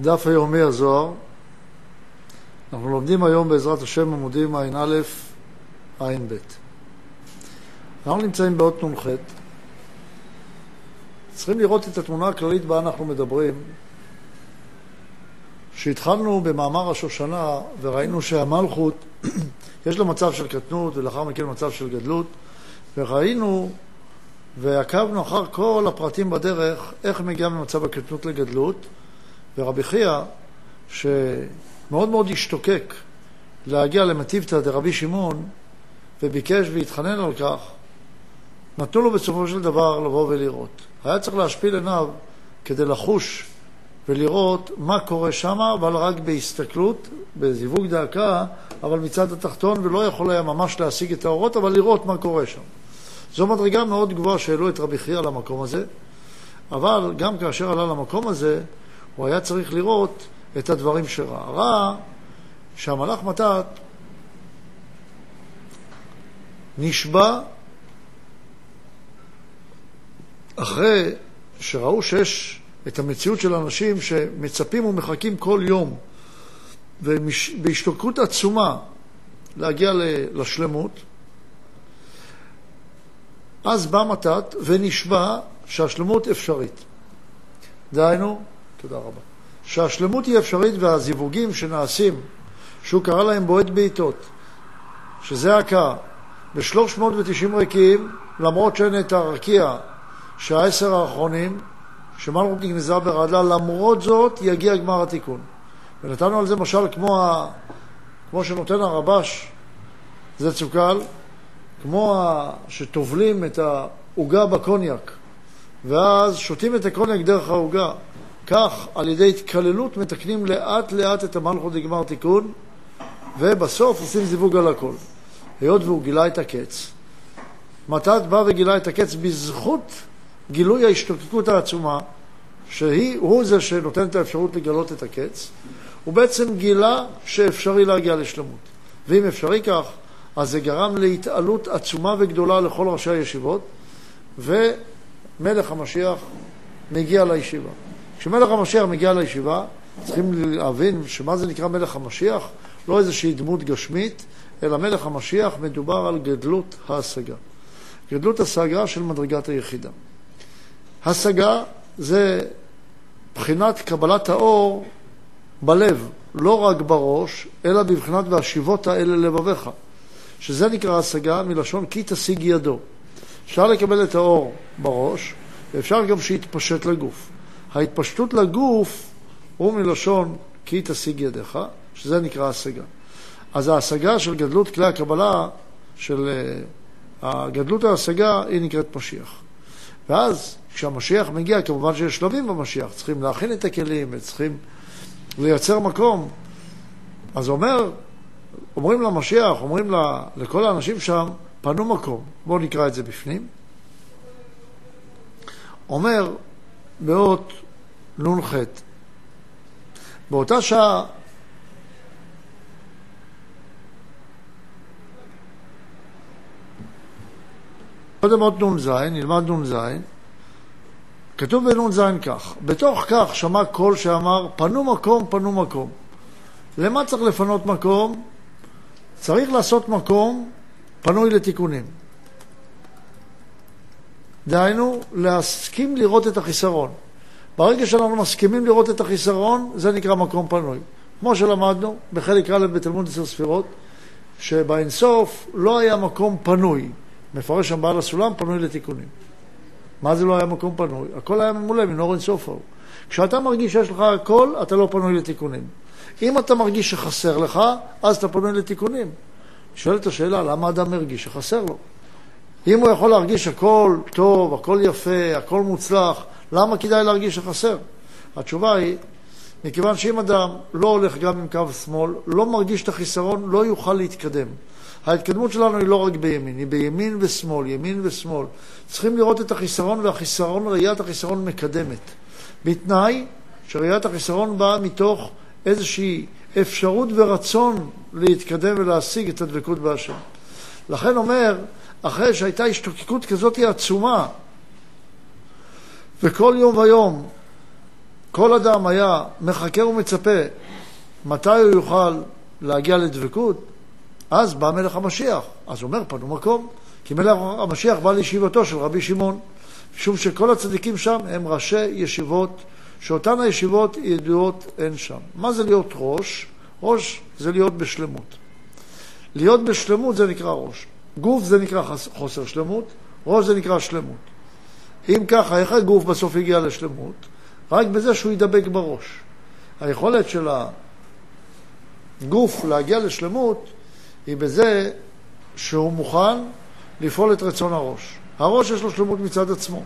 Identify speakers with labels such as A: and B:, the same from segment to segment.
A: דף היומי הזוהר. אנחנו לומדים היום בעזרת השם עמודים ע"א, ע"ב. אנחנו נמצאים באות נ"ח. צריכים לראות את התמונה הכללית בה אנחנו מדברים. כשהתחלנו במאמר השושנה וראינו שהמלכות יש לה מצב של קטנות ולאחר מכן מצב של גדלות, וראינו ועקבנו אחר כל הפרטים בדרך, איך מגיע ממצב הקטנות לגדלות, ורבי חייא, שמאוד מאוד השתוקק להגיע למטיבתא דרבי שמעון, וביקש והתחנן על כך, נתנו לו בסופו של דבר לבוא ולראות. היה צריך להשפיל עיניו כדי לחוש ולראות מה קורה שם, אבל רק בהסתכלות, בזיווג דאקה, אבל מצד התחתון, ולא יכול היה ממש להשיג את האורות, אבל לראות מה קורה שם. זו מדרגה מאוד גבוהה שהעלו את רבי חייא למקום הזה, אבל גם כאשר עלה למקום הזה, הוא היה צריך לראות את הדברים שראה. ראה שהמלאך מתת נשבע אחרי שראו שיש את המציאות של אנשים שמצפים ומחכים כל יום ובהשתוקקות עצומה להגיע לשלמות, אז בא מתת ונשבע שהשלמות אפשרית. דהיינו, שהשלמות היא אפשרית והזיווגים שנעשים, שהוא קרא להם בועט בעיטות, שזה הקה, ב-390 ריקים, למרות שאין את הרקיע שהעשר האחרונים, שמלכות נגנזה ברעדה, למרות זאת יגיע גמר התיקון. ונתנו על זה משל כמו, ה... כמו שנותן הרבש, זה צוקל, כמו שטובלים את העוגה בקוניאק, ואז שותים את הקוניאק דרך העוגה. כך, על ידי התקללות, מתקנים לאט לאט את המלכות לגמר תיקון, ובסוף עושים זיווג על הכל. היות והוא גילה את הקץ, מתת בא וגילה את הקץ בזכות גילוי ההשתוקקות העצומה, שהוא זה שנותן את האפשרות לגלות את הקץ, הוא בעצם גילה שאפשרי להגיע לשלמות. ואם אפשרי כך, אז זה גרם להתעלות עצומה וגדולה לכל ראשי הישיבות, ומלך המשיח מגיע לישיבה. כשמלך המשיח מגיע לישיבה, צריכים להבין שמה זה נקרא מלך המשיח, לא איזושהי דמות גשמית, אלא מלך המשיח מדובר על גדלות ההשגה. גדלות השגה של מדרגת היחידה. השגה זה בחינת קבלת האור בלב, לא רק בראש, אלא בבחינת והשיבות האלה לבביך. שזה נקרא השגה מלשון כי תשיג ידו. אפשר לקבל את האור בראש, ואפשר גם שיתפשט לגוף. ההתפשטות לגוף הוא מלשון כי תשיג ידיך, שזה נקרא השגה. אז ההשגה של גדלות כלי הקבלה, של אה, גדלות ההשגה, היא נקראת משיח. ואז כשהמשיח מגיע, כמובן שיש שלבים במשיח, צריכים להכין את הכלים, צריכים לייצר מקום. אז אומר אומרים למשיח, אומרים לכל האנשים שם, פנו מקום. בואו נקרא את זה בפנים. אומר באות נ"ח, באותה שעה קודם עוד נ"ז, נלמד נ"ז, כתוב בנ"ז כך, בתוך כך שמע קול שאמר, פנו מקום, פנו מקום. למה צריך לפנות מקום? צריך לעשות מקום פנוי לתיקונים. דהיינו, להסכים לראות את החיסרון. ברגע שאנחנו מסכימים לראות את החיסרון, זה נקרא מקום פנוי. כמו שלמדנו בחלק א' בתלמוד עשר ספירות, שבאינסוף לא היה מקום פנוי. מפרש שם בעל הסולם, פנוי לתיקונים. מה זה לא היה מקום פנוי? הכל היה ממולא מנור אינסוף ההוא. כשאתה מרגיש שיש לך הכל, אתה לא פנוי לתיקונים. אם אתה מרגיש שחסר לך, אז אתה פונה לתיקונים. שואלת השאלה, למה אדם מרגיש שחסר לו? אם הוא יכול להרגיש הכל טוב, הכל יפה, הכל מוצלח, למה כדאי להרגיש שחסר? התשובה היא, מכיוון שאם אדם לא הולך גם עם קו שמאל, לא מרגיש את החיסרון, לא יוכל להתקדם. ההתקדמות שלנו היא לא רק בימין, היא בימין ושמאל, ימין ושמאל. צריכים לראות את החיסרון, והחיסרון, ראיית החיסרון מקדמת. בתנאי שראיית החיסרון באה מתוך איזושהי אפשרות ורצון להתקדם ולהשיג את הדבקות בהשם. לכן אומר, אחרי שהייתה השתוקקות כזאת עצומה, וכל יום ויום, כל אדם היה מחכה ומצפה מתי הוא יוכל להגיע לדבקות, אז בא מלך המשיח. אז אומר, פנו מקום. כי מלך המשיח בא לישיבתו של רבי שמעון, משום שכל הצדיקים שם הם ראשי ישיבות, שאותן הישיבות ידועות הן שם. מה זה להיות ראש? ראש זה להיות בשלמות. להיות בשלמות זה נקרא ראש. גוף זה נקרא חוסר שלמות, ראש זה נקרא שלמות. אם ככה, איך הגוף בסוף הגיע לשלמות? רק בזה שהוא ידבק בראש. היכולת של הגוף להגיע לשלמות היא בזה שהוא מוכן לפעול את רצון הראש. הראש יש לו שלמות מצד עצמו,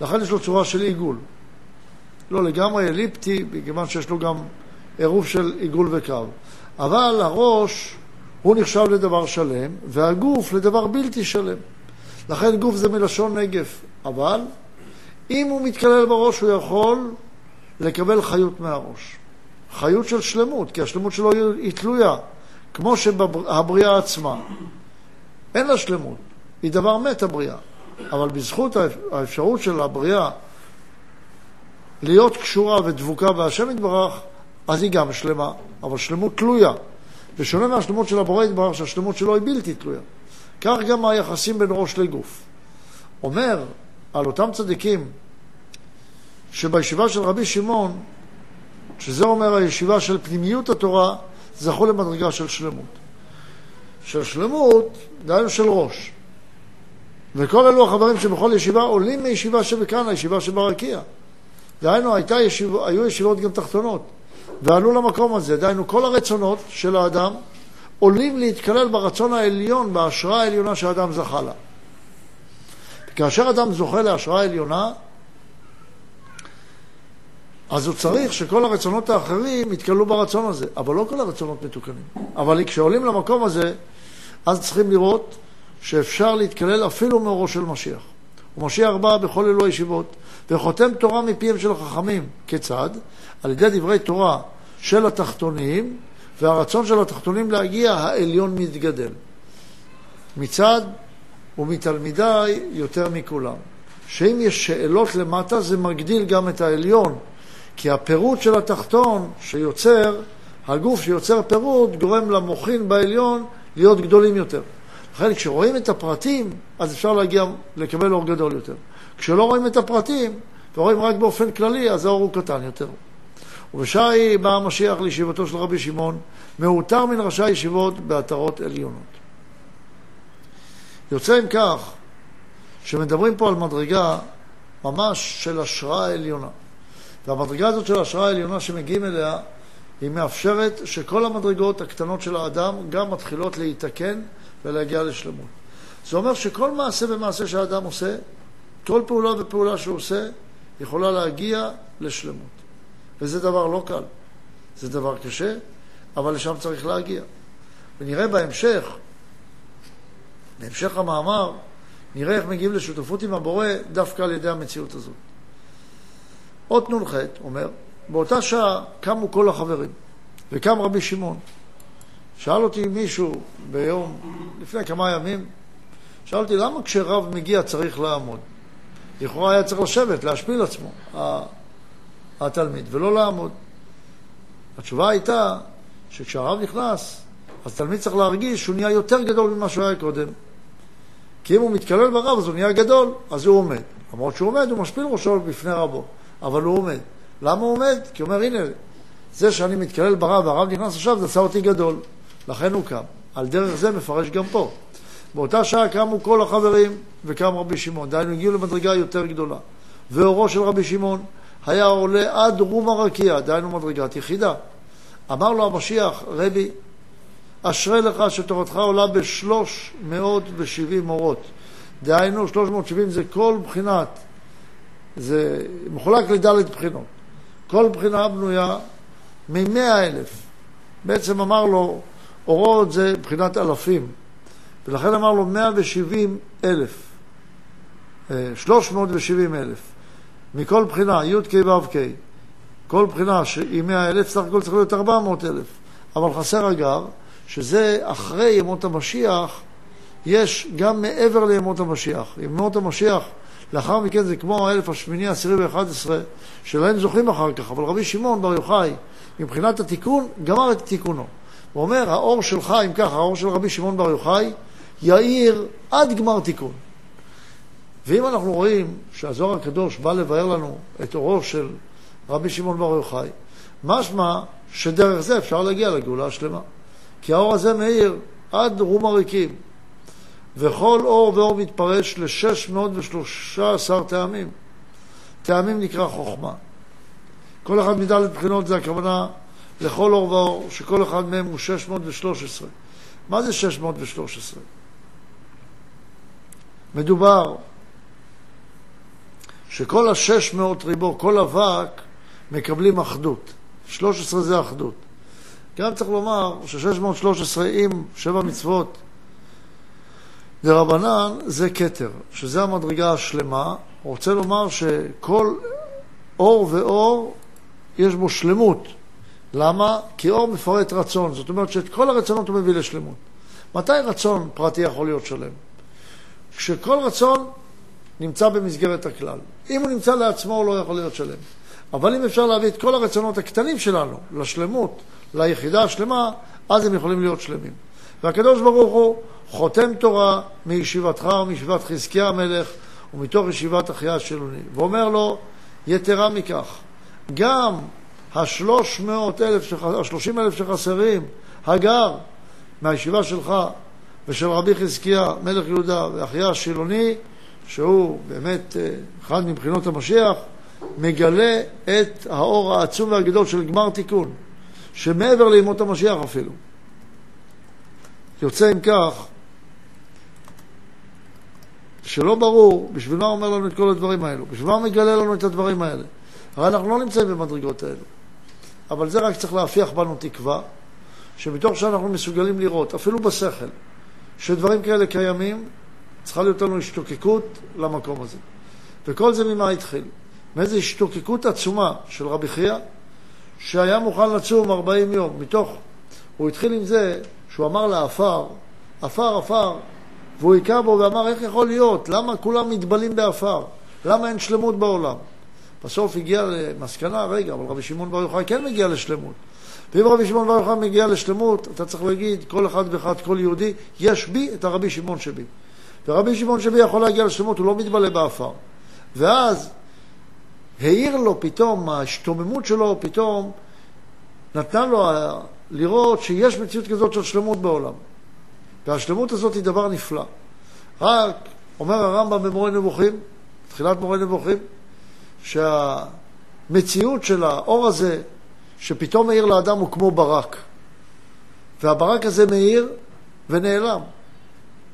A: לכן יש לו צורה של עיגול. לא לגמרי אליפטי, מכיוון שיש לו גם עירוב של עיגול וקו. אבל הראש הוא נחשב לדבר שלם, והגוף לדבר בלתי שלם. לכן גוף זה מלשון נגף, אבל אם הוא מתקלל בראש הוא יכול לקבל חיות מהראש. חיות של שלמות, כי השלמות שלו היא תלויה, כמו שהבריאה עצמה. אין לה שלמות, היא דבר מת הבריאה. אבל בזכות האפשרות של הבריאה להיות קשורה ודבוקה בהשם יתברך, אז היא גם שלמה, אבל שלמות תלויה. בשונה מהשלמות של הבורא יתברך, שהשלמות שלו היא בלתי תלויה. כך גם היחסים בין ראש לגוף. אומר על אותם צדיקים שבישיבה של רבי שמעון, שזה אומר הישיבה של פנימיות התורה, זכו למדרגה של שלמות. של שלמות, דהיינו של ראש. וכל אלו החברים שבכל ישיבה עולים מישיבה שבכאן לישיבה שברקיע. דהיינו, ישיב, היו ישיבות גם תחתונות, ועלו למקום הזה. דהיינו, כל הרצונות של האדם עולים להתקלל ברצון העליון, בהשראה העליונה שהאדם זכה לה. כאשר אדם זוכה להשראה עליונה, אז הוא צריך שכל הרצונות האחרים יתקלו ברצון הזה, אבל לא כל הרצונות מתוקנים. אבל כשעולים למקום הזה, אז צריכים לראות שאפשר להתקלל אפילו מאורו של משיח. ומשיח בא בכל אלו הישיבות, וחותם תורה מפיהם של החכמים. כיצד? על ידי דברי תורה של התחתונים, והרצון של התחתונים להגיע, העליון מתגדל. מצד ומתלמידיי יותר מכולם. שאם יש שאלות למטה, זה מגדיל גם את העליון. כי הפירוט של התחתון שיוצר, הגוף שיוצר פירוט, גורם למוחין בעליון להיות גדולים יותר. לכן כשרואים את הפרטים, אז אפשר להגיע, לקבל אור גדול יותר. כשלא רואים את הפרטים, ורואים רק באופן כללי, אז האור הוא קטן יותר. ובשעה בא המשיח לישיבתו של רבי שמעון, מעוטר מן ראשי הישיבות בעטרות עליונות. יוצא אם כך, שמדברים פה על מדרגה ממש של השראה עליונה. והמדרגה הזאת של ההשראה העליונה שמגיעים אליה, היא מאפשרת שכל המדרגות הקטנות של האדם גם מתחילות להיתקן ולהגיע לשלמות. זה אומר שכל מעשה ומעשה שהאדם עושה, כל פעולה ופעולה שהוא עושה, יכולה להגיע לשלמות. וזה דבר לא קל, זה דבר קשה, אבל לשם צריך להגיע. ונראה בהמשך, בהמשך המאמר, נראה איך מגיעים לשותפות עם הבורא דווקא על ידי המציאות הזאת. אות נ"ח אומר, באותה שעה קמו כל החברים, וקם רבי שמעון. שאל אותי מישהו ביום, לפני כמה ימים, שאל אותי למה כשרב מגיע צריך לעמוד? לכאורה היה צריך לשבת, להשפיל עצמו, התלמיד, ולא לעמוד. התשובה הייתה שכשהרב נכנס, אז תלמיד צריך להרגיש שהוא נהיה יותר גדול ממה שהוא היה קודם. כי אם הוא מתקלל ברב, אז הוא נהיה גדול, אז הוא עומד. למרות שהוא עומד, הוא משפיל ראשו בפני רבו. אבל הוא עומד. למה הוא עומד? כי הוא אומר, הנה, זה שאני מתקלל ברב והרב נכנס עכשיו, זה עשה אותי גדול. לכן הוא קם. על דרך זה מפרש גם פה. באותה שעה קמו כל החברים וקם רבי שמעון. דהיינו, הגיעו למדרגה יותר גדולה. ואורו של רבי שמעון היה עולה עד רום הרקיע, דהיינו מדרגת יחידה. אמר לו המשיח, רבי, אשרי לך שתורתך עולה בשלוש מאות ושבעים אורות. דהיינו, שלוש מאות שבעים זה כל בחינת זה מחולק לדלת בחינות. כל בחינה בנויה ממאה אלף. בעצם אמר לו, אורות זה בחינת אלפים, ולכן אמר לו מאה ושבעים אלף, אה, שלוש מאות ושבעים אלף. מכל בחינה, י' כ' ו' כ', כל בחינה שהיא מאה אלף, סך הכל צריך להיות ארבע מאות אלף. אבל חסר אגב, שזה אחרי ימות המשיח, יש גם מעבר לימות המשיח. ימות המשיח לאחר מכן זה כמו האלף השמיני, העשירי ואחד עשרה, שלהם זוכים אחר כך, אבל רבי שמעון בר יוחאי, מבחינת התיקון, גמר את תיקונו. הוא אומר, האור שלך, אם ככה, האור של רבי שמעון בר יוחאי, יאיר עד גמר תיקון. ואם אנחנו רואים שהזוהר הקדוש בא לבאר לנו את אורו של רבי שמעון בר יוחאי, משמע שדרך זה אפשר להגיע לגאולה השלמה. כי האור הזה מאיר עד רום הריקים, וכל אור ואור מתפרש ל-613 טעמים. טעמים נקרא חוכמה. כל אחד מדלת בחינות זה הכוונה לכל אור ואור, שכל אחד מהם הוא 613. מה זה 613? מדובר שכל השש מאות ריבו, כל אבק, מקבלים אחדות. 13 זה אחדות. גם צריך לומר ש-613 עם שבע מצוות דרבנן זה כתר, שזה המדרגה השלמה. רוצה לומר שכל אור ואור יש בו שלמות. למה? כי אור מפרט רצון. זאת אומרת שאת כל הרצונות הוא מביא לשלמות. מתי רצון פרטי יכול להיות שלם? כשכל רצון נמצא במסגרת הכלל. אם הוא נמצא לעצמו הוא לא יכול להיות שלם. אבל אם אפשר להביא את כל הרצונות הקטנים שלנו לשלמות, ליחידה השלמה, אז הם יכולים להיות שלמים. והקדוש ברוך הוא חותם תורה מישיבתך ומישיבת חזקיה המלך ומתוך ישיבת אחיה השילוני, ואומר לו, יתרה מכך, גם השלוש מאות אלף, השלושים אלף שחסרים, הגר מהישיבה שלך ושל רבי חזקיה, מלך יהודה, ואחיה השילוני, שהוא באמת אה, אחד מבחינות המשיח, מגלה את האור העצום והגדול של גמר תיקון, שמעבר לימות המשיח אפילו. יוצא אם כך, שלא ברור בשביל מה אומר לנו את כל הדברים האלו, בשביל מה מגלה לנו את הדברים האלה. הרי אנחנו לא נמצאים במדרגות האלו. אבל זה רק צריך להפיח בנו תקווה, שמתוך שאנחנו מסוגלים לראות, אפילו בשכל, שדברים כאלה קיימים, צריכה להיות לנו השתוקקות למקום הזה. וכל זה ממה התחיל? מאיזו השתוקקות עצומה של רבי חייא, שהיה מוכן לצום 40 יום. מתוך, הוא התחיל עם זה שהוא אמר לעפר, עפר, עפר, והוא היכה בו ואמר, איך יכול להיות? למה כולם מתבלים בעפר? למה אין שלמות בעולם? בסוף הגיע למסקנה, רגע, אבל רבי שמעון בר יוחאי כן מגיע לשלמות. ואם רבי שמעון בר יוחאי מגיע לשלמות, אתה צריך להגיד, כל אחד ואחד, כל יהודי, יש בי את הרבי שמעון שבי. ורבי שמעון שבי יכול להגיע לשלמות, הוא לא מתבלה בעפר. ואז העיר לו פתאום, ההשתוממות שלו פתאום נתנה לו לראות שיש מציאות כזאת של שלמות בעולם. והשלמות הזאת היא דבר נפלא. רק אומר הרמב"ם במורה נבוכים, תחילת מורה נבוכים, שהמציאות של האור הזה, שפתאום מאיר לאדם הוא כמו ברק. והברק הזה מאיר ונעלם.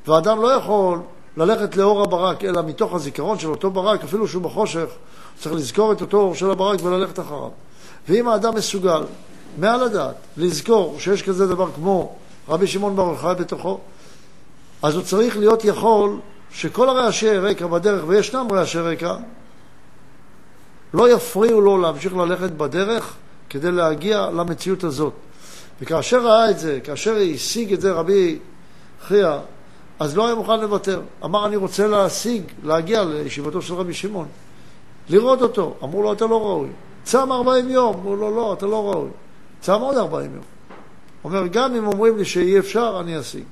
A: והאדם לא יכול ללכת לאור הברק, אלא מתוך הזיכרון של אותו ברק, אפילו שהוא בחושך, צריך לזכור את אותו אור של הברק וללכת אחריו. ואם האדם מסוגל, מעל הדעת, לזכור שיש כזה דבר כמו רבי שמעון בר יוחאי בתוכו, אז הוא צריך להיות יכול שכל הרעשי רקע בדרך, וישנם רעשי רקע, לא יפריעו לו להמשיך ללכת בדרך כדי להגיע למציאות הזאת. וכאשר ראה את זה, כאשר השיג את זה רבי חייא, אז לא היה מוכן לוותר. אמר, אני רוצה להשיג, להגיע לישיבתו של רבי שמעון, לראות אותו. אמרו לו, אתה לא ראוי. צם 40 יום. אמרו לו, לא, אתה לא ראוי. צם עוד 40 יום. אומר, גם אם אומרים לי שאי אפשר, אני אשיג.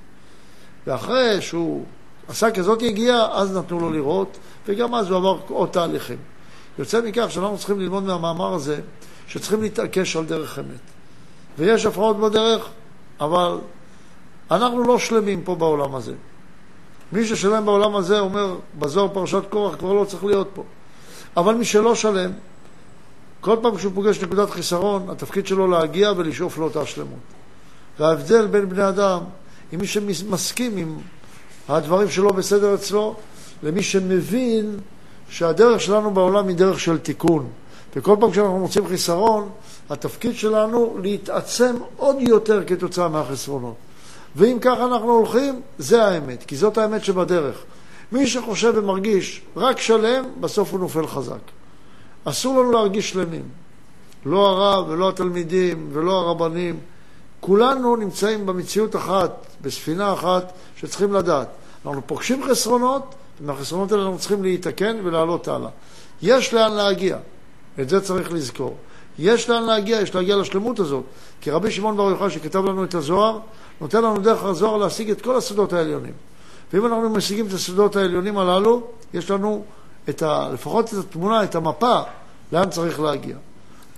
A: ואחרי שהוא עשה כזאת יגיעה, אז נתנו לו לראות, וגם אז הוא עבר עוד תהליכים. יוצא מכך שאנחנו צריכים ללמוד מהמאמר הזה, שצריכים להתעקש על דרך אמת. ויש הפרעות בדרך, אבל אנחנו לא שלמים פה בעולם הזה. מי ששלם בעולם הזה אומר בזוהר פרשת קורח כבר לא צריך להיות פה. אבל מי שלא שלם, כל פעם כשהוא פוגש נקודת חיסרון, התפקיד שלו להגיע ולשאוף לאותה שלמות. וההבדל בין בני אדם, עם מי שמסכים עם הדברים שלא בסדר אצלו, למי שמבין שהדרך שלנו בעולם היא דרך של תיקון. וכל פעם כשאנחנו מוצאים חיסרון, התפקיד שלנו להתעצם עוד יותר כתוצאה מהחסרונות. ואם ככה אנחנו הולכים, זה האמת, כי זאת האמת שבדרך. מי שחושב ומרגיש רק שלם, בסוף הוא נופל חזק. אסור לנו להרגיש שלמים. לא הרב ולא התלמידים ולא הרבנים. כולנו נמצאים במציאות אחת, בספינה אחת, שצריכים לדעת. אנחנו פוגשים חסרונות מהחסרונות האלה אנחנו צריכים להתקן ולעלות הלאה. יש לאן להגיע, את זה צריך לזכור. יש לאן להגיע, יש להגיע לשלמות הזאת. כי רבי שמעון בר יוחאי שכתב לנו את הזוהר, נותן לנו דרך הזוהר להשיג את כל הסודות העליונים. ואם אנחנו משיגים את הסודות העליונים הללו, יש לנו את ה, לפחות את התמונה, את המפה, לאן צריך להגיע.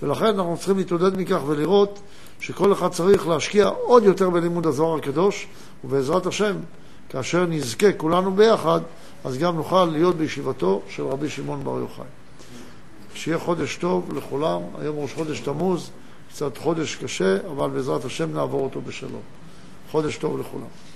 A: ולכן אנחנו צריכים להתמודד מכך ולראות שכל אחד צריך להשקיע עוד יותר בלימוד הזוהר הקדוש, ובעזרת השם, כאשר נזכה כולנו ביחד, אז גם נוכל להיות בישיבתו של רבי שמעון בר יוחאי. שיהיה חודש טוב לכולם, היום ראש חודש תמוז, קצת חודש קשה, אבל בעזרת השם נעבור אותו בשלום. חודש טוב לכולם.